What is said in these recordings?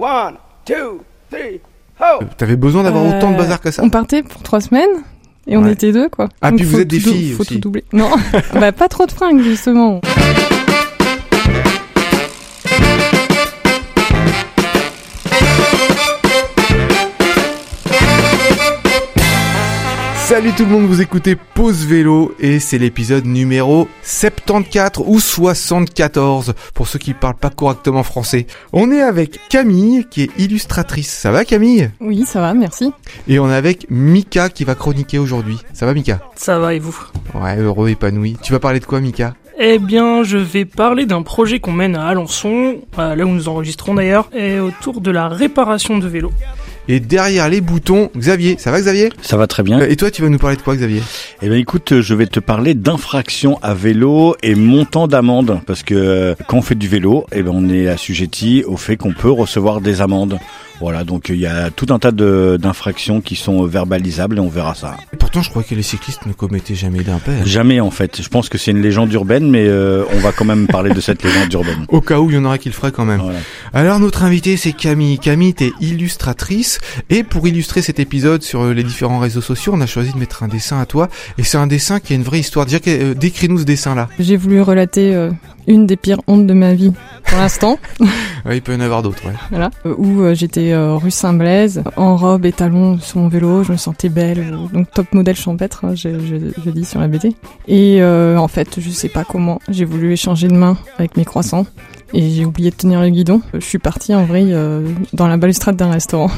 One, two, three, ho! T'avais besoin d'avoir Euh, autant de bazar que ça On partait pour trois semaines et on Ouais. était deux, quoi. Ah, puis vous êtes des filles Faut aussi. tout doubler. Non, bah pas trop de fringues justement. Salut tout le monde, vous écoutez Pause Vélo et c'est l'épisode numéro 74 ou 74 pour ceux qui parlent pas correctement français. On est avec Camille qui est illustratrice. Ça va Camille? Oui, ça va, merci. Et on est avec Mika qui va chroniquer aujourd'hui. Ça va Mika? Ça va et vous? Ouais, heureux, épanoui. Tu vas parler de quoi Mika? Eh bien, je vais parler d'un projet qu'on mène à Alençon, euh, là où nous enregistrons d'ailleurs, et autour de la réparation de vélos. Et derrière les boutons, Xavier. Ça va Xavier? Ça va très bien. Et toi tu vas nous parler de quoi Xavier? Eh bien, écoute, je vais te parler d'infraction à vélo et montant d'amende, parce que euh, quand on fait du vélo, eh ben, on est assujetti au fait qu'on peut recevoir des amendes. Voilà, donc il y a tout un tas de- d'infractions qui sont verbalisables et on verra ça. Pourtant je crois que les cyclistes ne commettaient jamais d'impair. Jamais en fait. Je pense que c'est une légende urbaine, mais euh, on va quand même parler de cette légende urbaine. Au cas où il y en aura qui le feraient quand même. Voilà. Alors notre invitée c'est Camille. Camille t'es illustratrice et pour illustrer cet épisode sur euh, les différents réseaux sociaux on a choisi de mettre un dessin à toi et c'est un dessin qui a une vraie histoire. Déjà euh, décris-nous ce dessin là. J'ai voulu relater euh, une des pires hontes de ma vie pour l'instant, il peut y en avoir d'autres ouais. voilà, euh, où euh, j'étais euh, rue Saint-Blaise, en robe et talons sur mon vélo, je me sentais belle, donc top modèle champêtre, hein, je, je, je dis sur la BD. Et euh, en fait, je sais pas comment, j'ai voulu échanger de main avec mes croissants. Et j'ai oublié de tenir le guidon. Je suis partie en euh, dans la balustrade d'un restaurant.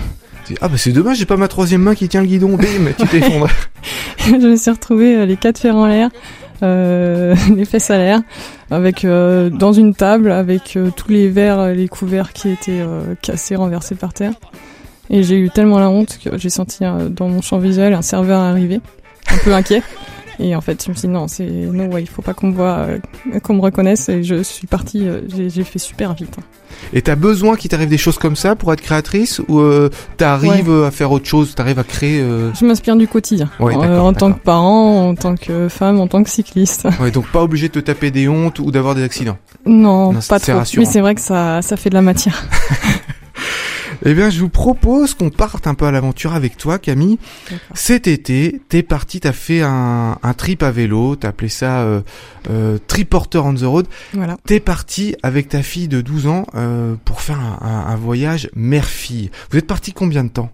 Ah bah c'est dommage j'ai pas ma troisième main qui tient le guidon. Bim tu t'effondres. je me suis retrouvée les quatre fers en l'air, les fesses à l'air, avec euh, dans une table avec euh, tous les verres, euh, les couverts qui étaient euh, cassés, renversés par terre. Et j'ai eu tellement la honte que j'ai senti dans mon champ visuel un serveur arriver, un peu inquiet. Et en fait, je me suis dit non, c'est non, ouais, il faut pas qu'on me voit, euh, qu'on me reconnaisse. Et je suis partie, euh, j'ai fait super vite. Et t'as besoin qu'il t'arrive des choses comme ça pour être créatrice ou euh, t'arrives euh, à faire autre chose, t'arrives à créer. Je m'inspire du quotidien, Ouais, en tant que parent, en tant que femme, en tant que cycliste. Ouais donc pas obligé de te taper des hontes ou d'avoir des accidents. Non, pas trop. rassurant. Mais c'est vrai que ça, ça fait de la matière. Eh bien, je vous propose qu'on parte un peu à l'aventure avec toi, Camille. Cet été, t'es parti, t'as fait un, un trip à vélo, t'as appelé ça euh, euh, Triporter on the road. Voilà. T'es parti avec ta fille de 12 ans euh, pour faire un, un- un voyage mère-fille. Vous êtes parti combien de temps?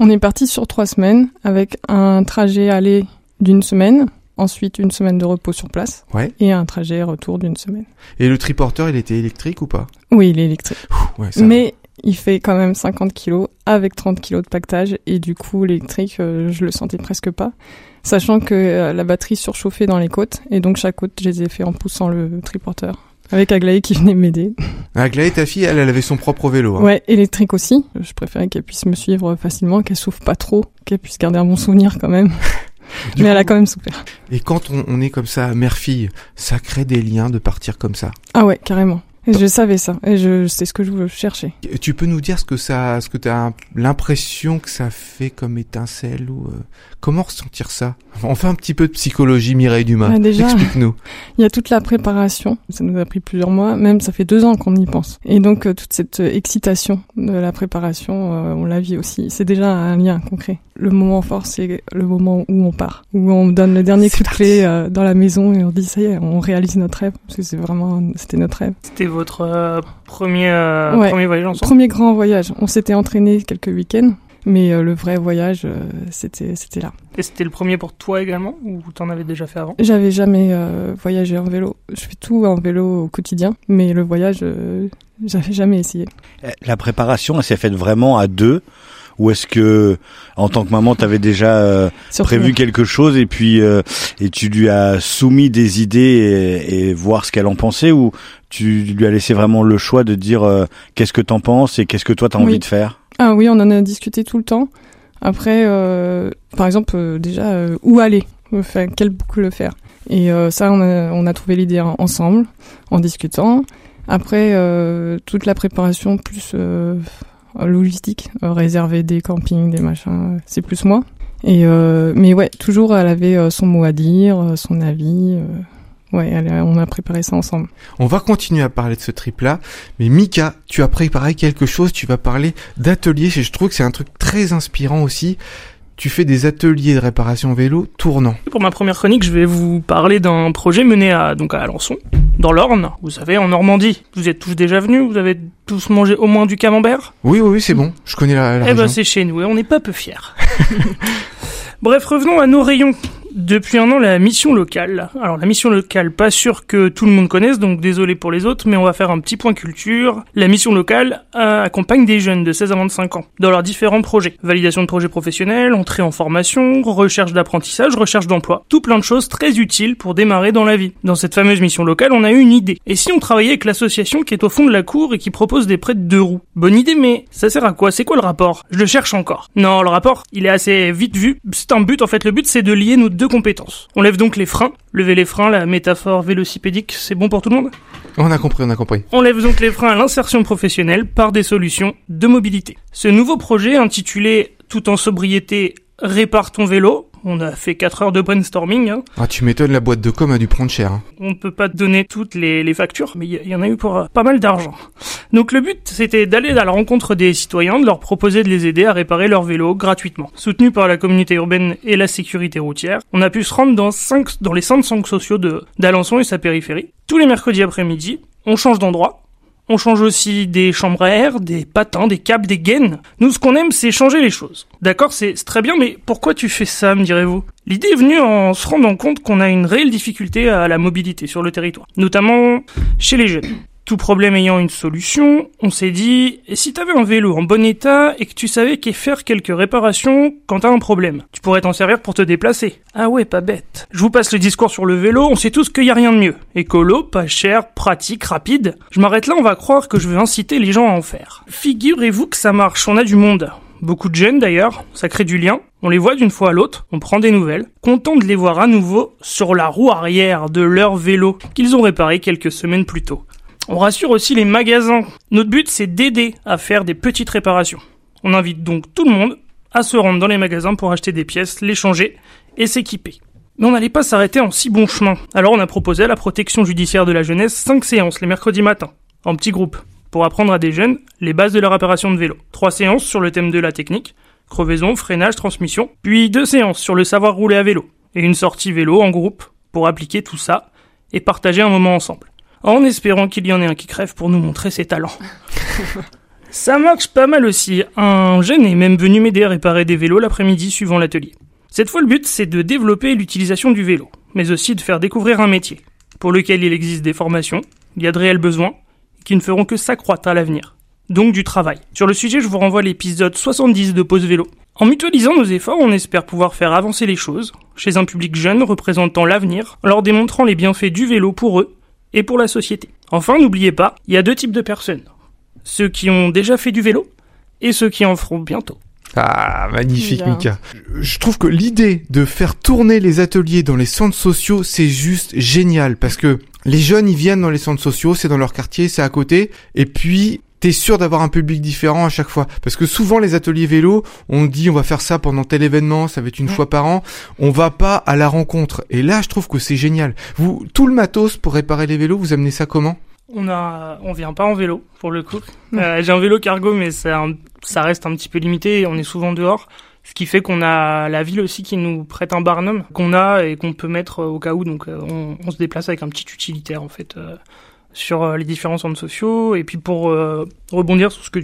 On est parti sur trois semaines avec un trajet aller d'une semaine, ensuite une semaine de repos sur place Ouais. et un trajet retour d'une semaine. Et le triporteur, il était électrique ou pas? Oui, il est électrique. Ouais, ça. Mais il fait quand même 50 kilos avec 30 kilos de pactage et du coup l'électrique, euh, je le sentais presque pas. Sachant que euh, la batterie surchauffait dans les côtes et donc chaque côte, je les ai fait en poussant le triporteur. Avec Aglaé qui venait m'aider. Aglaé, ta fille, elle, elle avait son propre vélo. hein. Ouais, électrique aussi. Je préférais qu'elle puisse me suivre facilement, qu'elle souffre pas trop, qu'elle puisse garder un bon souvenir quand même. Du Mais elle a quand même souffert. Et quand on, on est comme ça, mère-fille, ça crée des liens de partir comme ça. Ah ouais, carrément. Et je savais ça. Et je, c'est ce que je cherchais. Tu peux nous dire ce que ça, ce que t'as l'impression que ça fait comme étincelle ou euh, comment ressentir ça? On fait un petit peu de psychologie Mireille Dumas. Ah, déjà. Explique-nous. Il y a toute la préparation. Ça nous a pris plusieurs mois. Même ça fait deux ans qu'on y pense. Et donc euh, toute cette euh, excitation de la préparation, euh, on la vit aussi. C'est déjà un lien concret. Le moment fort, c'est le moment où on part, où on donne le dernier coup de clé euh, dans la maison et on dit ça y est, on réalise notre rêve. Parce que c'est vraiment, c'était notre rêve. C'était votre euh, premier, euh, Ouais. premier voyage ensemble? Premier grand voyage. On s'était entraîné quelques week-ends. Mais euh, le vrai voyage, euh, c'était c'était là. Et c'était le premier pour toi également Ou t'en avais déjà fait avant? J'avais jamais euh, voyagé en vélo. Je fais tout en vélo au quotidien, mais le voyage, euh, j'avais jamais essayé. Eh, La préparation, elle s'est faite vraiment à deux ou est-ce que, en tant que maman, t'avais déjà euh, prévu quelque chose et puis euh, et tu lui as soumis des idées et, et voir ce qu'elle en pensait ou tu lui as laissé vraiment le choix de dire euh, qu'est-ce que t'en penses et qu'est-ce que toi t'as Oui. envie de faire? Ah oui, on en a discuté tout le temps. Après, euh, par exemple, euh, déjà, euh, où aller Enfin, Quelle boucle le faire Et ça, on a, trouvé l'idée en- ensemble, en discutant. Après, toute la préparation plus logistique, réserver des campings, des machins, c'est plus moi. Et mais ouais, toujours, elle avait son mot à dire, son avis. Ouais, a- on a préparé ça ensemble. On va continuer à parler de ce trip-là, mais Mika, tu as préparé quelque chose, tu vas parler d'atelier, et je trouve que c'est un truc très inspirant aussi. Tu fais des ateliers de réparation vélo tournants. Pour ma première chronique, je vais vous parler d'un projet mené à, donc à Alençon, dans l'Orne, vous savez, en Normandie. Vous êtes tous déjà venus, vous avez tous mangé au moins du camembert? Oui, oui, oui, c'est bon, je connais la, la Eh ben c'est chez nous et on n'est pas peu fiers. Bref, revenons à nos rayons. Depuis un an, la mission locale. Alors la mission locale, pas sûr que tout le monde connaisse, donc désolé pour les autres, mais on va faire un petit point culture. La mission locale euh, accompagne des jeunes de 16 à 25 ans dans leurs différents projets. Validation de projets professionnels, entrée en formation, recherche d'apprentissage, recherche d'emploi. Tout plein de choses très utiles pour démarrer dans la vie. Dans cette fameuse mission locale, on a eu une idée. Et si on travaillait avec l'association qui est au fond de la cour et qui propose des prêts de deux roues? Bonne idée, mais ça sert à quoi? C'est quoi le rapport? Je le cherche encore. Non, le rapport, il est assez vite vu. C'est un but, en fait, le but c'est de lier nos deux compétences. On lève donc les freins. Lever les freins, la métaphore vélocipédique, c'est bon pour tout le monde? On a compris, on a compris. on lève donc les freins à l'insertion professionnelle par des solutions de mobilité. Ce nouveau projet intitulé Tout en sobriété, répare ton vélo. On a fait 4 heures de brainstorming. hein. Ah, tu m'étonnes, la boîte de com a dû prendre cher. hein. On ne peut pas te donner toutes les, les factures, mais il y, y en a eu pour euh, pas mal d'argent. Donc le but, c'était d'aller à la rencontre des citoyens, de leur proposer de les aider à réparer leur vélo gratuitement. Soutenu par la communauté urbaine et la sécurité routière, on a pu se rendre dans, cinq, dans les centres sociaux d'Alençon et sa périphérie. Tous les mercredis après-midi, on change d'endroit, on change aussi des chambres à air, des patins, des câbles, des gaines. Nous, ce qu'on aime, c'est changer les choses. D'accord, c'est très bien, mais pourquoi tu fais ça, me direz-vous? L'idée est venue en se rendant compte qu'on a une réelle difficulté à la mobilité sur le territoire, notamment chez les jeunes. Tout problème ayant une solution, on s'est dit, et si t'avais un vélo en bon état et que tu savais qu'y faire quelques réparations quand t'as un problème, tu pourrais t'en servir pour te déplacer. Ah ouais, pas bête. Je vous passe le discours sur le vélo, on sait tous qu'il y a rien de mieux. Écolo, pas cher, pratique, rapide. Je m'arrête là, on va croire que je veux inciter les gens à en faire. Figurez-vous que ça marche, on a du monde. Beaucoup de jeunes d'ailleurs, ça crée du lien, on les voit d'une fois à l'autre, on prend des nouvelles, content de les voir à nouveau sur la roue arrière de leur vélo qu'ils ont réparé quelques semaines plus tôt. On rassure aussi les magasins. Notre but, c'est d'aider à faire des petites réparations. On invite donc tout le monde à se rendre dans les magasins pour acheter des pièces, les changer et s'équiper. Mais on n'allait pas s'arrêter en si bon chemin. Alors on a proposé à la protection judiciaire de la jeunesse 5 séances les mercredis matins, en petits groupes, pour apprendre à des jeunes les bases de la réparation de vélo. Trois séances sur le thème de la technique, crevaison, freinage, transmission, puis deux séances sur le savoir rouler à vélo, et une sortie vélo en groupe pour appliquer tout ça et partager un moment ensemble en espérant qu'il y en ait un qui crève pour nous montrer ses talents. Ça marche pas mal aussi. Un jeune est même venu m'aider à réparer des vélos l'après-midi suivant l'atelier. Cette fois, le but, c'est de développer l'utilisation du vélo, mais aussi de faire découvrir un métier, pour lequel il existe des formations, il y a de réels besoins, qui ne feront que s'accroître à l'avenir. Donc du travail. Sur le sujet, je vous renvoie à l'épisode 70 de Pause Vélo. En mutualisant nos efforts, on espère pouvoir faire avancer les choses, chez un public jeune représentant l'avenir, en leur démontrant les bienfaits du vélo pour eux et pour la société. Enfin, n'oubliez pas, il y a deux types de personnes. Ceux qui ont déjà fait du vélo et ceux qui en feront bientôt. Ah, magnifique, Bien. Mika. Je trouve que l'idée de faire tourner les ateliers dans les centres sociaux, c'est juste génial parce que les jeunes, ils viennent dans les centres sociaux, c'est dans leur quartier, c'est à côté, et puis t'es sûr d'avoir un public différent à chaque fois. Parce que souvent, les ateliers vélo, on dit on va faire ça pendant tel événement, ça va être une Ouais. fois par an, on va pas à la rencontre. Et là, je trouve que c'est génial. Vous, tout le matos pour réparer les vélos, vous amenez ça comment? On a, on vient pas en vélo pour le coup. Euh, J'ai un vélo cargo, mais ça, ça reste un petit peu limité. On est souvent dehors, ce qui fait qu'on a la ville aussi qui nous prête un barnum qu'on a et qu'on peut mettre au cas où. Donc euh, on, on se déplace avec un petit utilitaire en fait euh, sur euh, les différents centres sociaux. Et puis pour euh, rebondir sur ce que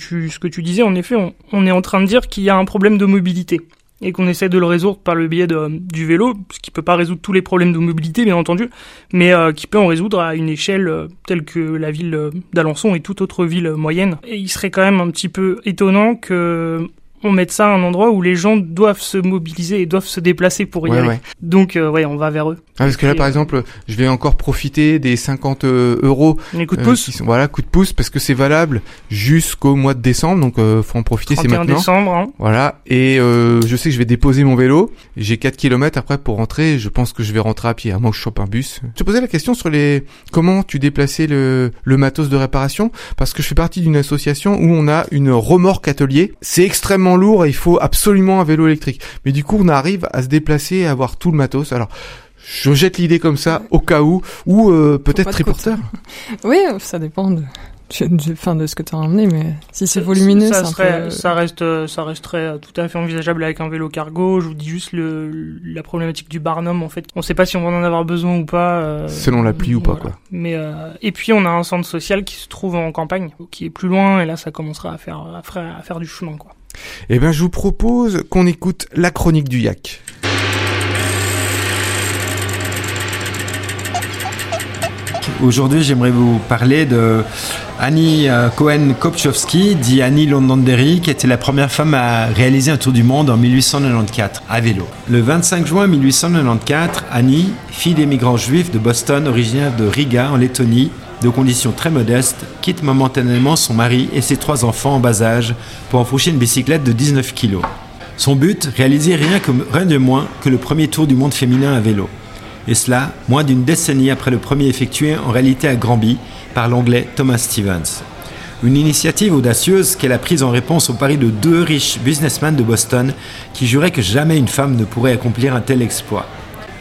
tu, disais, en effet, on, est en train de dire qu'il y a un problème de mobilité et qu'on essaie de le résoudre par le biais du vélo, ce qui peut pas résoudre tous les problèmes de mobilité, bien entendu, mais euh, qui peut en résoudre à une échelle telle que la ville d'Alençon et toute autre ville moyenne. Et il serait quand même un petit peu étonnant que on mette ça à un endroit où les gens doivent se mobiliser et doivent se déplacer pour y Ouais, aller. ouais. Donc, euh, ouais, on va vers eux. Ah, parce que là, Et, par exemple, je vais encore profiter des 50 euh, euros Les coups de Euh, pouce, sont- voilà, coup de pouce parce que c'est valable jusqu'au mois de décembre, donc faut en profiter, c'est 31 maintenant. décembre. Hein. Voilà, et je sais que je vais déposer mon vélo. J'ai 4 km après pour rentrer. Je pense que je vais rentrer à pied, à moins que je chope un bus. Je te posais la question sur les comment tu déplaçais le, le matos de réparation, parce que je fais partie d'une association où on a une remorque atelier. C'est extrêmement lourd et il faut absolument un vélo électrique. Mais du coup, on arrive à se déplacer et à avoir tout le matos. Alors Je jette l'idée comme ça, au cas où, ou euh, peut-être triporteur. Oui, ça dépend de, de, fin, de ce que tu as ramené, mais si c'est volumineux, ça, serait, peu- ça reste, euh, ça resterait tout à fait envisageable avec un vélo cargo. Je vous dis juste le, la problématique du barnum en fait. On sait pas si on va en avoir besoin ou pas. euh, Selon l'appli ou pas, voilà. quoi. Mais euh, et puis on a un centre social qui se trouve en campagne, qui est plus loin et là ça commencera à faire, à faire, à faire du chemin quoi. Eh ben, je vous propose qu'on écoute la chronique du yak. Aujourd'hui, j'aimerais vous parler de Annie euh, Cohen-Kopchowski, dit Annie Londonderry, qui était la première femme à réaliser un tour du monde en 1894 à vélo. Le 25 juin 1894, Annie, fille d'émigrants juifs de Boston, originaire de Riga en Lettonie, de conditions très modestes, quitte momentanément son mari et ses trois enfants en bas âge pour enfourcher une bicyclette de 19 kg. Son but, réaliser rien, rien de moins que le premier tour du monde féminin à vélo. Et cela, moins d'une décennie après le premier effectué en réalité à Granby par l'anglais Thomas Stevens. Une initiative audacieuse qu'elle a prise en réponse au pari de deux riches businessmen de Boston qui juraient que jamais une femme ne pourrait accomplir un tel exploit.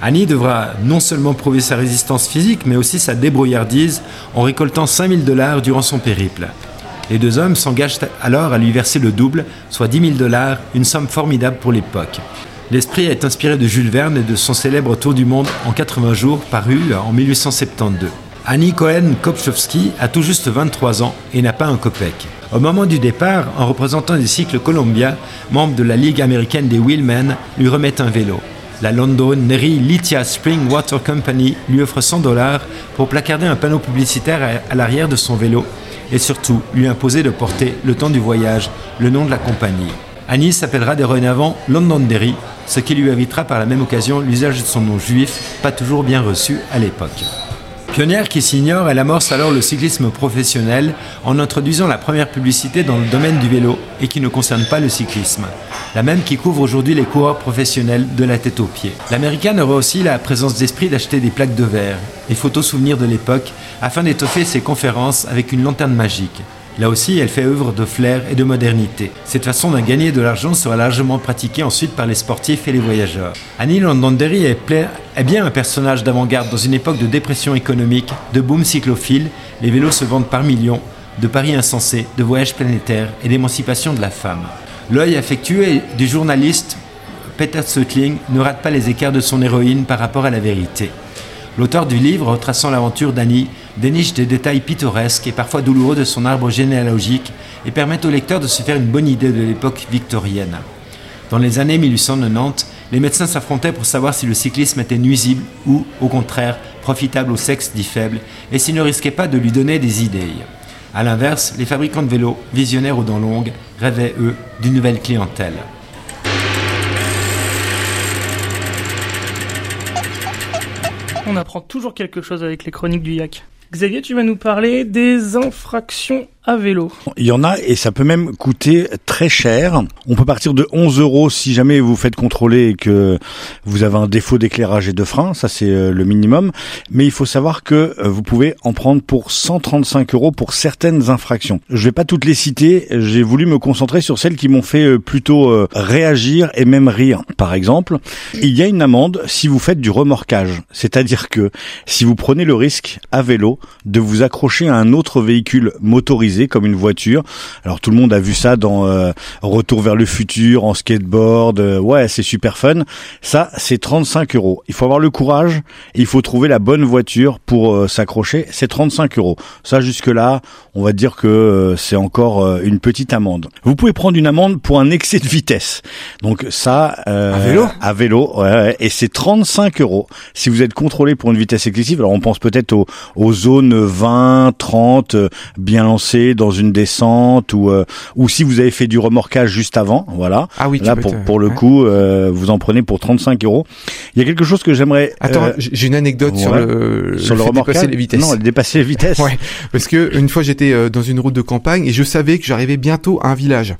Annie devra non seulement prouver sa résistance physique, mais aussi sa débrouillardise en récoltant 5000 dollars durant son périple. Les deux hommes s'engagent alors à lui verser le double, soit 10 000 dollars, une somme formidable pour l'époque. L'esprit est inspiré de Jules Verne et de son célèbre Tour du monde en 80 jours paru en 1872. Annie Cohen-Kopchowski a tout juste 23 ans et n'a pas un copec. Au moment du départ, un représentant des cycles Columbia, membre de la Ligue américaine des Wheelmen, lui remet un vélo. La Londonderry Lithia Spring Water Company lui offre 100 dollars pour placarder un panneau publicitaire à- à l'arrière de son vélo et surtout lui imposer de porter, le temps du voyage, le nom de la compagnie. Annie s'appellera dorénavant Londonderry, ce qui lui évitera par la même occasion l'usage de son nom juif, pas toujours bien reçu à l'époque. Pionnière qui s'ignore, elle amorce alors le cyclisme professionnel en introduisant la première publicité dans le domaine du vélo et qui ne concerne pas le cyclisme. La même qui couvre aujourd'hui les coureurs professionnels de la tête aux pieds. L'américaine aura aussi la présence d'esprit d'acheter des plaques de verre et photos souvenirs de l'époque afin d'étoffer ses conférences avec une lanterne magique. Là aussi, elle fait œuvre de flair et de modernité. Cette façon de gagner de l'argent sera largement pratiquée ensuite par les sportifs et les voyageurs. Annie Londonderry est, est bien un personnage d'avant-garde dans une époque de dépression économique, de boom cyclophile, les vélos se vendent par millions, de paris insensés, de voyages planétaires et d'émancipation de la femme. L'œil affectueux du journaliste Peter Sutling ne rate pas les écarts de son héroïne par rapport à la vérité. L'auteur du livre, retraçant l'aventure d'Annie, déniche des détails pittoresques et parfois douloureux de son arbre généalogique et permet au lecteur de se faire une bonne idée de l'époque victorienne. Dans les années 1890, les médecins s'affrontaient pour savoir si le cyclisme était nuisible ou, au contraire, profitable au sexe dit faible et s'ils ne risquaient pas de lui donner des idées. A l'inverse, les fabricants de vélos, visionnaires aux dents longues, rêvaient, eux, d'une nouvelle clientèle. On apprend toujours quelque chose avec les chroniques du yak. Xavier, tu vas nous parler des infractions Il y en a et ça peut même coûter très cher. On peut partir de 11 euros si jamais vous faites contrôler et que vous avez un défaut d'éclairage et de frein. Ça, c'est euh, le minimum. Mais il faut savoir que euh, vous pouvez en prendre pour 135 euros pour certaines infractions. Je vais pas toutes les citer. J'ai voulu me concentrer sur celles qui m'ont fait euh, plutôt réagir et même rire. Par exemple, il y a une amende si vous faites du remorquage. C'est-à-dire que si vous prenez le risque à vélo de vous accrocher à un autre véhicule motorisé comme une voiture. Alors tout le monde a vu ça dans euh, Retour vers le futur, en skateboard. euh, ouais, c'est super fun. Ça, c'est 35 euros. Il faut avoir le courage et il faut trouver la bonne voiture pour euh, s'accrocher. C'est 35 euros. Ça, jusque-là, on va dire que euh, c'est encore euh, une petite amende. Vous pouvez prendre une amende pour un excès de vitesse. Donc ça... euh, À vélo? À vélo, ouais, ouais. Et c'est 35 euros. Si vous êtes contrôlé pour une vitesse excessive, alors on pense peut-être aux, aux zones 20, 30, euh, bien lancées dans une descente ou euh, ou si vous avez fait du remorquage juste avant, voilà. Ah oui, Là pour te- pour le coup, euh, vous en prenez pour 35 euros. Il y a quelque chose que j'aimerais Attends, euh, j'ai une anecdote sur le, sur le, remorquage. dépasser les vitesses. Non, dépasser les vitesses. Ouais, parce que une fois j'étais euh, dans une route de campagne et je savais que j'arrivais bientôt à un village,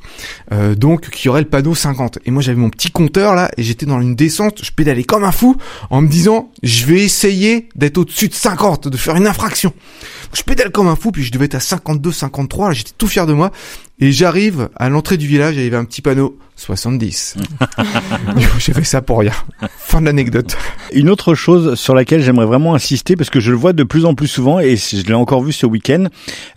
euh, donc qui aurait le panneau 50. Et moi j'avais mon petit compteur là et j'étais dans une descente, je pédalais comme un fou en me disant je vais essayer d'être au-dessus de 50, de faire une infraction. Je pédale comme un fou puis je devais être à 52, 53. J'étais tout fier de moi. Et j'arrive à l'entrée du village, il y avait un petit panneau 70. J'ai fait ça pour rien. Fin de l'anecdote. Une autre chose sur laquelle j'aimerais vraiment insister, parce que je le vois de plus en plus souvent, et je l'ai encore vu ce week-end,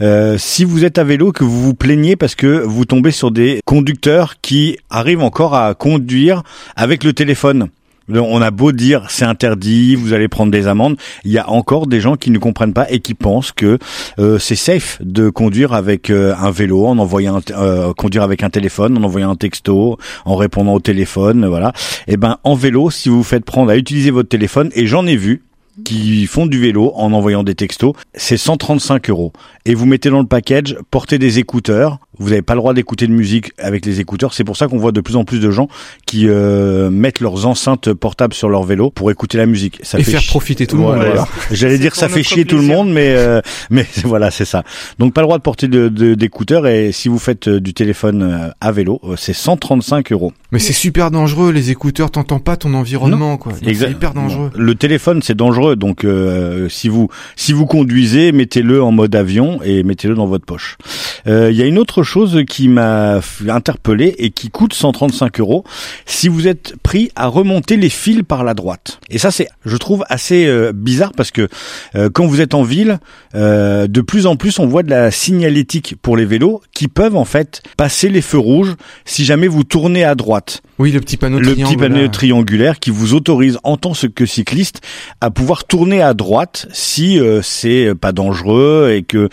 euh, si vous êtes à vélo, que vous vous plaignez parce que vous tombez sur des conducteurs qui arrivent encore à conduire avec le téléphone. On a beau dire c'est interdit, vous allez prendre des amendes, il y a encore des gens qui ne comprennent pas et qui pensent que euh, c'est safe de conduire avec euh, un vélo, en envoyant euh, conduire avec un téléphone, en envoyant un texto, en répondant au téléphone, voilà. Et eh ben en vélo, si vous vous faites prendre à utiliser votre téléphone, et j'en ai vu, qui font du vélo en envoyant des textos, c'est 135 euros. Et vous mettez dans le package, portez des écouteurs. Vous n'avez pas le droit d'écouter de musique avec les écouteurs. C'est pour ça qu'on voit de plus en plus de gens qui euh, mettent leurs enceintes portables sur leur vélo pour écouter la musique. Ça Et faire profiter tout le monde. J'allais dire ça fait chier tout le monde, mais euh, mais voilà, c'est ça. Donc pas le droit de porter d'écouteurs. De, et si vous faites euh, du téléphone à vélo, c'est 135 euros. Mais c'est super dangereux. Les écouteurs, t'entends pas ton environnement, quoi. C'est hyper dangereux. Le téléphone, c'est dangereux. Donc si vous si vous conduisez, mettez-le en mode avion et mettez-le dans votre poche. Il y a une autre chose qui m'a interpellé et qui coûte 135 euros si vous êtes pris à remonter les fils par la droite. Et ça, c'est, je trouve, assez euh, bizarre parce que euh, quand vous êtes en ville, euh, de plus en plus, on voit de la signalétique pour les vélos qui peuvent en fait passer les feux rouges si jamais vous tournez à droite. Oui, le petit panneau le petit panneau triangulaire qui vous autorise en tant que cycliste à pouvoir tourner à droite si c'est pas dangereux et que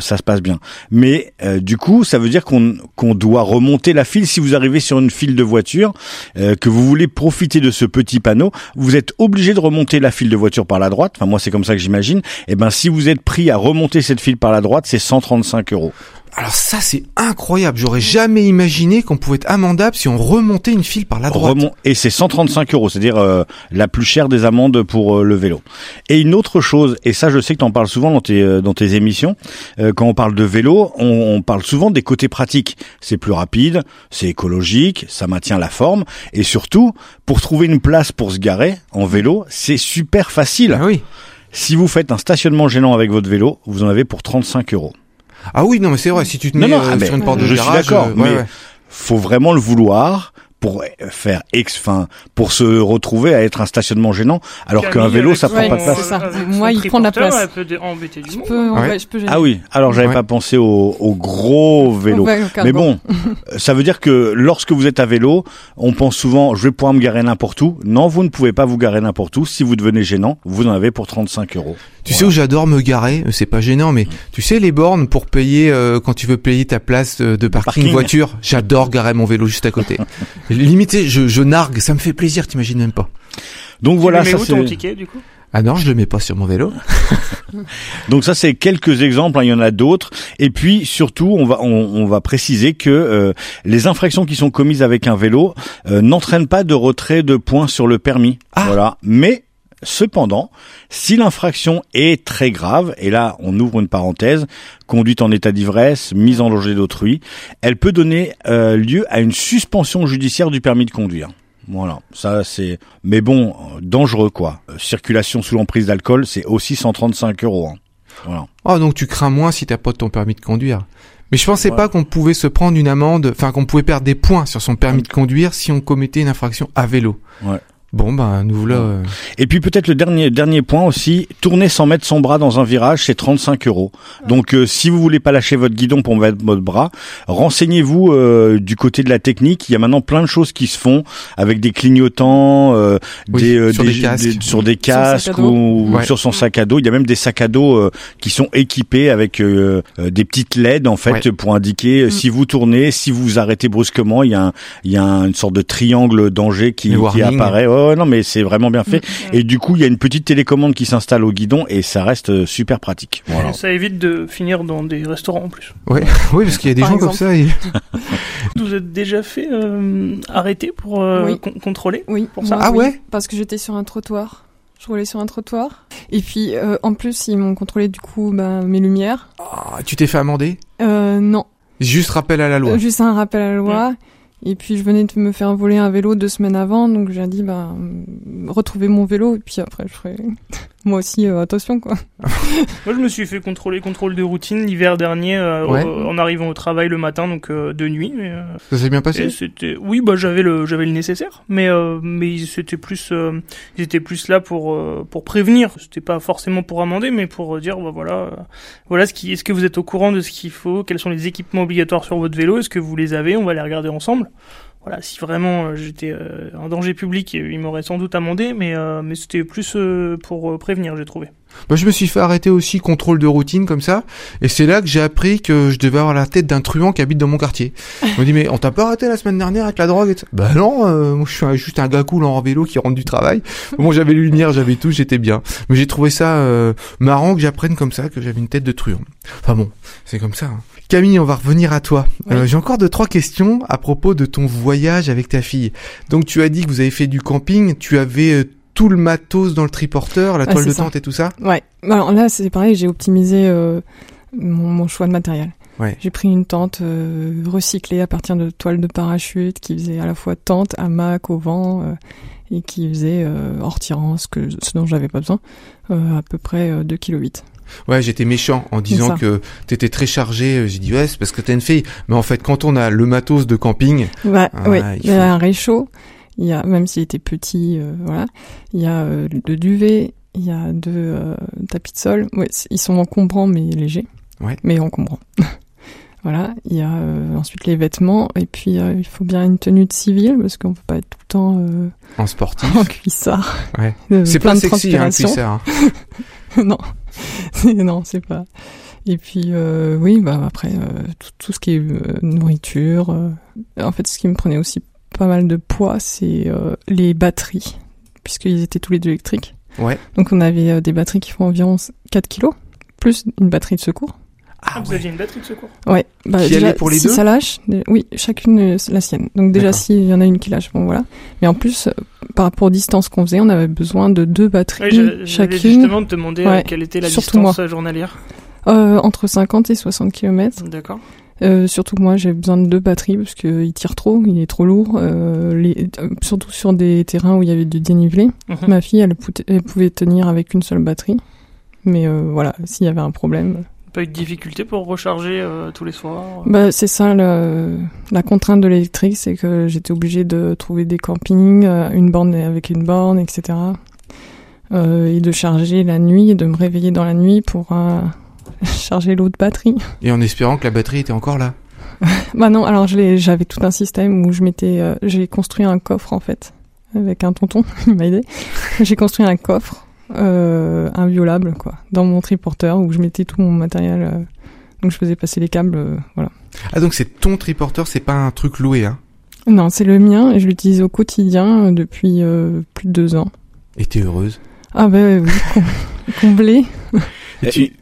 ça se passe bien. Mais du coup, ça veut dire qu'on doit remonter la file. Si vous arrivez sur une file de voiture, euh, que vous voulez profiter de ce petit panneau, vous êtes obligé de remonter la file de voiture par la droite. Enfin, moi, c'est comme ça que j'imagine. Et eh ben, si vous êtes pris à remonter cette file par la droite, c'est 135 euros. Alors ça c'est incroyable, j'aurais jamais imaginé qu'on pouvait être amendable si on remontait une file par la droite. et c'est 135 euros, c'est-à-dire euh, la plus chère des amendes pour euh, le vélo. Et une autre chose, et ça je sais que tu en parles souvent dans tes, euh, dans tes émissions, quand on parle de vélo, on, on parle souvent des côtés pratiques. C'est plus rapide, c'est écologique, ça maintient la forme, et surtout, pour trouver une place pour se garer en vélo, c'est super facile. Ah oui. Si vous faites un stationnement gênant avec votre vélo, vous en avez pour 35 euros. Ah oui, non, mais c'est vrai. Si tu te mets euh, ah, sur une porte de je suis d'accord, euh, mais faut vraiment le vouloir pour faire ex, fin, pour se retrouver à être un stationnement gênant, alors qu'un vélo ça prend pas de place. Moi, il prend la place. ah oui, alors j'avais pas pensé au, au gros vélo. Mais bon, ça veut dire que lorsque vous êtes à vélo, on pense souvent je vais pouvoir me garer n'importe où. Non, vous ne pouvez pas vous garer n'importe où. Si vous devenez gênant, vous en avez pour 35 euros. Tu sais où j'adore me garer, c'est pas gênant, mais tu sais les bornes pour payer euh, quand tu veux payer ta place de parking, voiture? J'adore garer mon vélo juste à côté. Limité, je, je nargue, ça me fait plaisir, t'imagines même pas. Donc voilà, ça c'est. ticket du coup? Ah non, je le mets pas sur mon vélo. Donc ça c'est quelques exemples, hein, il y en a d'autres. Et puis surtout, on va on, va préciser que euh, les infractions qui sont commises avec un vélo euh, n'entraînent pas de retrait de points sur le permis. Ah. Voilà, mais Cependant, si l'infraction est très grave, et là on ouvre une parenthèse, conduite en état d'ivresse, mise en danger d'autrui, elle peut donner euh, lieu à une suspension judiciaire du permis de conduire. Voilà, ça c'est... Mais bon, dangereux quoi. Euh, circulation sous l'emprise d'alcool, c'est aussi 135 euros. Hein. Voilà. Oh donc tu crains moins si t'as pas ton permis de conduire. Mais je pensais pas qu'on pouvait se prendre une amende, enfin qu'on pouvait perdre des points sur son permis de conduire si on commettait une infraction à vélo. Ouais. Bon ben nous voilà. Euh. Et puis peut-être le dernier dernier point aussi, tourner sans mettre son bras dans un virage, c'est 35 euros. Donc euh, si vous voulez pas lâcher votre guidon pour mettre votre bras, renseignez-vous euh, du côté de la technique. Il y a maintenant plein de choses qui se font avec des clignotants, des, sur des, casques, sur des casques ou sur son sac à dos. Il y a même des sacs à dos qui sont équipés avec des petites LED en fait pour indiquer mm. si vous tournez, si vous vous arrêtez brusquement, il y a un, il y a une sorte de triangle danger qui, qui apparaît non, mais c'est vraiment bien fait. Mm. Et du coup, il y a une petite télécommande qui s'installe au guidon et ça reste euh, super pratique. Ça évite de finir dans des restaurants en plus. Ouais, oui, parce qu'il y a des gens comme ça. Vous êtes déjà fait euh, arrêter pour euh, contrôler Oui. Pour ça. ah ouais? Parce que j'étais sur un trottoir. Je roulais sur un trottoir. Et puis, en plus, ils m'ont contrôlé du coup bah, mes lumières. Ah, tu t'es fait amender? Euh, Non. Juste rappel à la loi. juste un rappel à la loi. Et puis je venais de me faire voler un vélo deux semaines avant, donc j'ai dit bah retrouver mon vélo et puis après je ferai moi aussi, euh, attention quoi. Moi, je me suis fait contrôler, contrôle de routine l'hiver dernier euh, Ouais. au- en arrivant au travail le matin, donc euh, de nuit. Mais, euh, Ça s'est bien passé c'était, oui, bah j'avais le, j'avais le nécessaire, mais euh, mais c'était plus, euh, ils étaient plus là pour euh, pour prévenir. C'était pas forcément pour amender, mais pour dire, bah voilà, euh, voilà ce qui, est-ce que vous êtes au courant de ce qu'il faut, quels sont les équipements obligatoires sur votre vélo, est-ce que vous les avez, on va les regarder ensemble. Voilà, si vraiment euh, j'étais euh, un danger public, ils m'auraient sans doute amendé, mais euh, mais c'était plus pour prévenir, j'ai trouvé. Bah, je me suis fait arrêter aussi contrôle de routine comme ça, et c'est là que j'ai appris que je devais avoir la tête d'un truand qui habite dans mon quartier. On me dit mais on t'a pas arrêté la semaine dernière avec la drogue et Bah non, euh, moi je suis juste un gars cool en vélo qui rentre du travail. Bon j'avais les lumières, j'avais tout, j'étais bien. Mais j'ai trouvé ça euh, marrant que j'apprenne comme ça que j'avais une tête de truand. Enfin bon, c'est comme ça. hein. Camille, on va revenir à toi. Oui. Euh, j'ai encore deux trois questions à propos de ton voyage avec ta fille. Donc tu as dit que vous avez fait du camping, tu avais euh, tout le matos dans le triporteur, la Ah, toile de ça. tente et tout ça? Ouais. Alors là, c'est pareil, j'ai optimisé euh, mon, mon choix de matériel. Ouais. J'ai pris une tente euh, recyclée à partir de toiles de parachute qui faisait à la fois tente, hamac au vent euh, et qui faisait hors tirant ce, que, ce dont j'avais pas besoin, à peu près euh, 2 kg. Ouais, j'étais méchant en disant que t'étais très chargé. J'ai dit ouais, c'est parce que t'es une fille. Mais en fait, quand on a le matos de camping, Ouais, Ah, il Il y a un réchaud, il y a, même s'il était petit, euh, voilà, il y a euh, le duvet, il y a deux euh, tapis de sol. Ouais, ils sont encombrants mais légers. Ouais. Mais encombrants. voilà, il y a euh, ensuite les vêtements et puis il faut bien une tenue de civil parce qu'on peut pas être tout le temps en sportif, en cuissard. Ouais. C'est plein pas de sexy, hein, le transpiration. cuissard. hein. non, non, c'est pas. Et puis euh, oui, bah après euh, tout, tout ce qui est euh, nourriture. En fait, ce qui me prenait aussi pas mal de poids, c'est euh, les batteries, puisqu'ils étaient tous les deux électriques. Ouais. Donc on avait euh, des batteries qui font environ 4 kilos, plus une batterie de secours. Ah, vous aviez une batterie de secours Ouais. Bah, Qui déjà, allait pour les si deux ça lâche, euh, oui, chacune la sienne. Donc déjà, s'il y en a une qui lâche, bon voilà. Mais en plus, par rapport aux distances qu'on faisait, on avait besoin de deux batteries Oui, j'allais chacune. justement te demander Ouais, quelle était la surtout distance euh, journalière. Euh, entre 50 et 60 km. D'accord. Euh, surtout moi, j'ai besoin de deux batteries parce que il tire trop, il est trop lourd. Euh, les, euh, surtout sur des terrains où il y avait du dénivelé. Mhm. Ma fille, elle, pouvait tenir avec une seule batterie. Mais euh, voilà, s'il y avait un problème. Pas eu de difficulté pour recharger euh, tous les soirs. Bah, c'est ça le- la contrainte de l'électrique, c'est que j'étais obligée de trouver des campings, euh, une borne avec une borne, etc. Euh, et de charger la nuit, et de me réveiller dans la nuit pour euh, charger l'autre batterie. Et en espérant que la batterie était encore là. Bah non, alors j'avais tout un système où je m'étais, euh, j'ai construit un coffre en fait avec un tonton, il m'a aidé. J'ai construit un coffre euh, inviolable quoi, dans mon triporteur où je mettais tout mon matériel. euh, donc je faisais passer les câbles, euh, voilà. Ah donc c'est ton triporteur, c'est pas un truc loué, hein? Non, c'est le mien et je l'utilise au quotidien depuis plus de deux ans. Et t'es heureuse? Ah ben oui, com- comblé.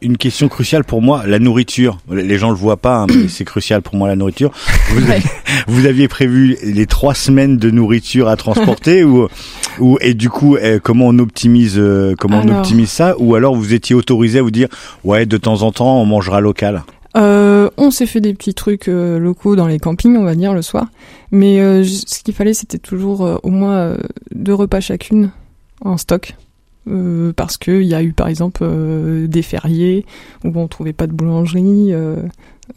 Une- question cruciale pour moi, la nourriture. Les gens le voient pas, hein, mais c'est crucial pour moi la nourriture. Vous, Ouais. vous aviez prévu les trois semaines de nourriture à transporter ou, ou et du coup euh, comment on optimise euh, comment on optimise ça? Ou alors vous étiez autorisé à vous dire ouais de temps en temps on mangera local? Euh, on s'est fait des petits trucs euh, locaux dans les campings, on va dire, le soir. Mais euh, ce qu'il fallait, c'était toujours au moins deux repas chacune en stock. Euh, parce qu'il y a eu, par exemple, euh, des fériés où on trouvait pas de boulangerie, euh,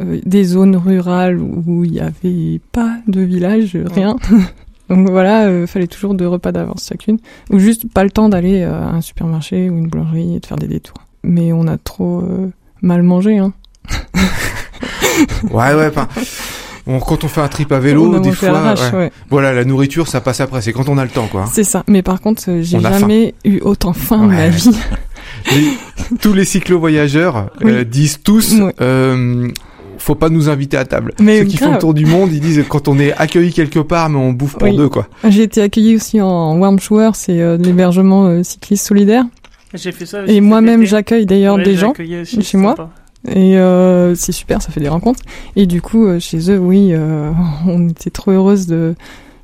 euh, des zones rurales où il n'y avait pas de village, rien. Donc voilà, euh, fallait toujours deux repas d'avance chacune. Ou juste pas le temps d'aller euh, à un supermarché ou une boulangerie et de faire des détours. Mais on a trop euh, mal mangé, hein. Ouais, ouais, pas. Quand on fait un trip à vélo, On des fois, l'arrache, ouais. ouais. voilà, la nourriture, ça passe après. C'est quand on a le temps, quoi. C'est ça. Mais par contre, euh, j'ai jamais eu autant faim de ma vie. Les- tous les cyclo-voyageurs Oui. euh, disent tous, Ouais. euh, faut pas nous inviter à table. Mais Ceux qui font le tour du monde, ils disent quand on est accueilli quelque part, mais on bouffe pour Oui. deux, quoi. J'ai été accueillie aussi en Warm Shower, c'est euh, l'hébergement euh, cycliste solidaire. J'ai fait ça. aussi Et moi-même, j'accueille d'ailleurs Ouais, des gens. accueilli aussi, chez moi. sympa. Et euh, c'est super, ça fait des rencontres. Et du coup, euh, chez eux, oui, euh, on était trop heureuse de,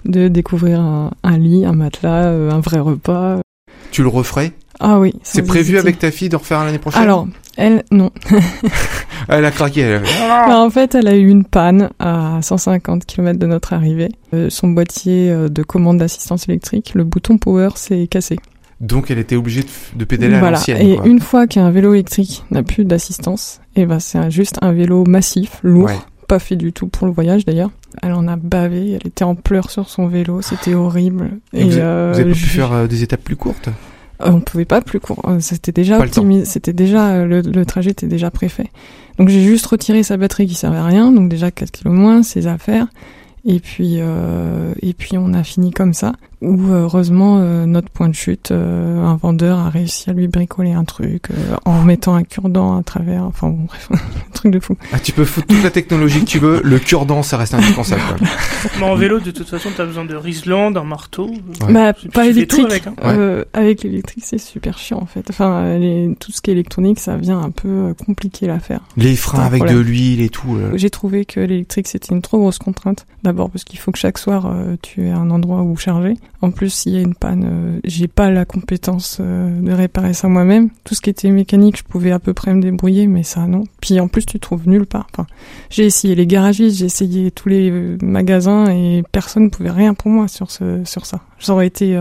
de découvrir un, un lit, un matelas, euh, un vrai repas. Tu le referais? Ah oui. C'est prévu avec ta fille de refaire l'année prochaine? Alors, elle, non. Elle a craqué. elle. Bah, en fait, elle a eu une panne à 150 km de notre arrivée. Euh, son boîtier de commande d'assistance électrique, le bouton power s'est cassé. Donc elle était obligée de, de pédaler à voilà. l'ancienne. Et quoi. une fois qu'un vélo électrique n'a plus d'assistance, et ben c'est juste un vélo massif, lourd, Ouais. pas fait du tout pour le voyage d'ailleurs. Elle en a bavé, elle était en pleurs sur son vélo, c'était horrible. Et vous, euh, vous avez pas pu faire euh, des étapes plus courtes? Euh, on pouvait pas plus court. Euh, C'était déjà optimisé. C'était déjà euh, le, le trajet était déjà préfait. Donc j'ai juste retiré sa batterie qui servait à rien. Donc déjà 4 kilos moins, ses affaires. Et puis euh, et puis on a fini comme ça. Où euh, heureusement euh, notre point de chute, euh, un vendeur a réussi à lui bricoler un truc euh, en mettant un cure-dent à travers. Enfin bon bref, un truc de fou. Ah, tu peux foutre toute la technologie que tu veux, le cure-dent, ça reste indispensable. quoi. Mais en vélo, de toute façon, t'as besoin de Riesland, d'un marteau. Ouais. Bah pas électrique. avec, hein. Euh, avec l'électrique c'est super chiant en fait. Enfin euh, les- tout ce qui est électronique ça vient un peu euh, compliquer l'affaire. Les freins un avec de l'huile et tout. euh. J'ai trouvé que l'électrique c'était une trop grosse contrainte. D'abord parce qu'il faut que chaque soir euh, tu aies un endroit où charger. En plus s'il y a une panne, euh, j'ai pas la compétence euh, de réparer ça moi-même. Tout ce qui était mécanique, je pouvais à peu près me débrouiller, mais ça non. Puis en plus tu trouves nulle part. Enfin, j'ai essayé les garagistes, j'ai essayé tous les euh, magasins et personne ne pouvait rien pour moi sur ce sur ça. Ça aurait été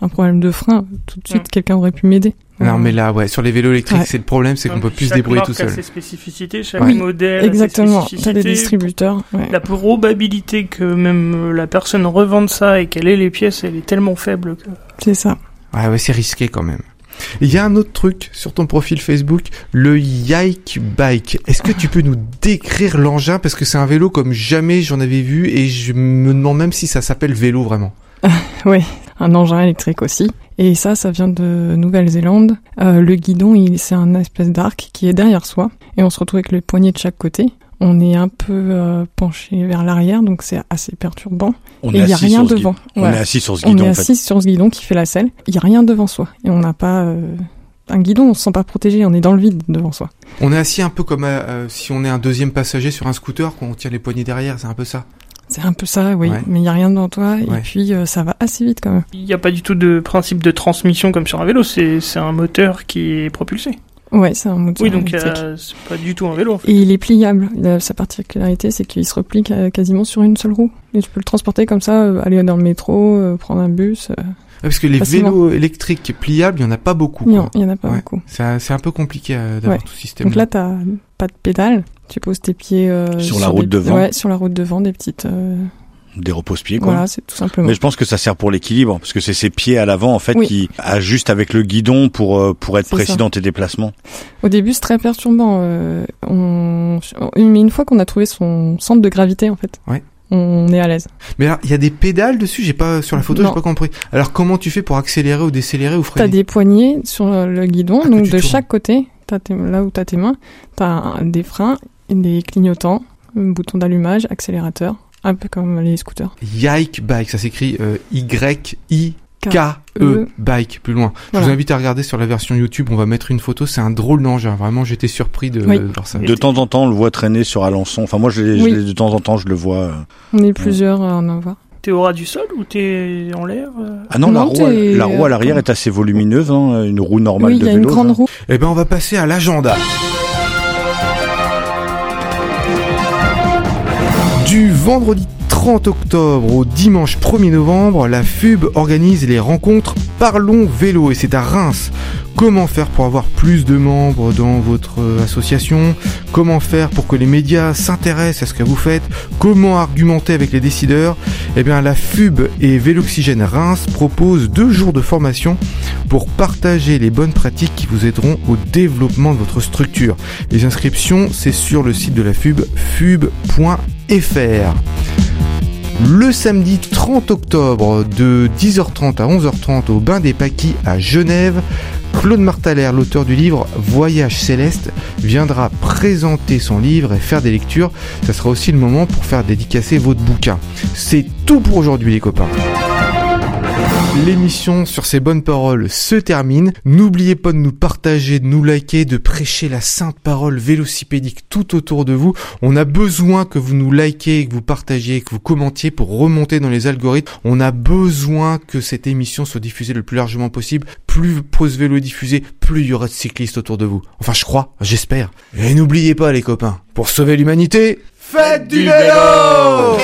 un problème de frein. Tout de suite quelqu'un aurait pu m'aider. Non mais là, ouais, sur les vélos électriques, Ouais. c'est le problème, c'est qu'on peut plus se chaque débrouiller marque tout a seul. ses spécificités, chaque Ouais. modèle a ses Exactement. T'as des spécificités. distributeurs. ouais. La probabilité que même euh, la personne revende ça et qu'elle ait les pièces, elle est tellement faible que... C'est ça. Ouais, ouais, c'est risqué quand même. Il y a un autre truc sur ton profil Facebook, le Yike Bike. Est-ce que tu peux nous décrire l'engin? Parce que c'est un vélo comme jamais j'en avais vu et je me demande même si ça s'appelle vélo vraiment. un engin électrique aussi. Et ça, ça vient de Nouvelle-Zélande. Euh, le guidon, il, c'est un espèce d'arc qui est derrière soi. Et on se retrouve avec le poignet de chaque côté. On est un peu euh, penché vers l'arrière, donc c'est assez perturbant. On et est il n'y a rien devant. On est assis sur ce On guidon, est en fait. assis sur ce guidon qui fait la selle. Il n'y a rien devant soi. Et on n'a pas... euh, Un guidon, on se sent pas protégé, on est dans le vide devant soi. On est assis un peu comme euh, si on est un deuxième passager sur un scooter quand on tient les poignées derrière, c'est un peu ça. C'est un peu ça, oui. Ouais. Mais il n'y a rien devant toi. Ouais. Et puis, euh, ça va assez vite quand même. Il n'y a pas du tout de principe de transmission comme sur un vélo, c'est c'est un moteur qui est propulsé. Ouais, c'est un moteur Oui, donc euh, c'est pas du tout un vélo en fait. Et il est pliable. Sa particularité, c'est qu'il se replie ca- quasiment sur une seule roue. Et tu peux le transporter comme ça, euh, aller dans le métro, euh, prendre un bus. euh. Ouais, parce que les Facilement. vélos électriques pliables, il y en a pas beaucoup. Non, il y en a pas Ouais. beaucoup. C'est un- c'est un peu compliqué euh, d'avoir Ouais. tout ce système. Donc là, t'as pas de pédale. Tu poses tes pieds euh, Sur la route des- devant. Ouais, sur la route devant, des petites. euh, Des repose-pieds, quoi. Voilà, c'est tout simplement. Mais je pense que ça sert pour l'équilibre, parce que c'est ces pieds à l'avant, en fait, Oui. qui ajustent avec le guidon pour, euh, pour être précis ça. dans tes déplacements. Au début, c'est très perturbant. euh, on... Mais une fois qu'on a trouvé son centre de gravité, en fait, Ouais. on est à l'aise. Mais alors, il y a des pédales dessus, j'ai pas sur la photo, j'ai pas compris. Alors comment tu fais pour accélérer ou décélérer ou T'as freiner? des poignées sur le guidon, Ah, donc de tournes. chaque côté, t'as tes- là où t'as tes mains, t'as des freins, des clignotants, un bouton d'allumage, accélérateur, un peu comme les scooters. Yike Bike, ça s'écrit euh, Y-I. K. K-E E. bike plus loin. Je vous invite à regarder sur la version YouTube, on va mettre une photo, c'est un drôle d'engin, vraiment j'étais surpris de, Oui. de voir ça. De temps en temps, on le voit traîner sur Alençon. Enfin, moi, je Oui. de temps en temps, je le vois. euh. On est plusieurs à en avoir. T'es au ras du sol ou t'es en l'air euh? Ah non, la roue, la roue à l'arrière est assez volumineuse, hein, une roue normale oui, il de y a une vélo. grande ça. roue. Eh ben on va passer à l'agenda. Du vendredi 30 octobre au dimanche 1er novembre, la FUB organise les rencontres Parlons Vélo et c'est à Reims. Comment faire pour avoir plus de membres dans votre euh, association? Comment faire pour que les médias s'intéressent à ce que vous faites? Comment argumenter avec les décideurs? Eh bien la FUB et Véloxygène Reims proposent deux jours de formation pour partager les bonnes pratiques qui vous aideront au développement de votre structure. Les inscriptions, c'est sur le site de la FUB, fub.fr. Le samedi 30 octobre de 10h30 à 11h30 au Bain des Paquis à Genève, Claude Martaler, l'auteur du livre Voyage céleste, viendra présenter son livre et faire des lectures. Ça sera aussi le moment pour faire dédicacer votre bouquin. C'est tout pour aujourd'hui les copains. L'émission sur ces bonnes paroles se termine. N'oubliez pas de nous partager, de nous liker, de prêcher la sainte parole vélocipédique tout autour de vous. On a besoin que vous nous likez, que vous partagiez, que vous commentiez pour remonter dans les algorithmes. On a besoin que cette émission soit diffusée le plus largement possible. Plus Pause Vélo est diffusée, plus il y aura de cyclistes autour de vous. Enfin, je crois, j'espère. Et n'oubliez pas les copains, pour sauver l'humanité, faites du vélo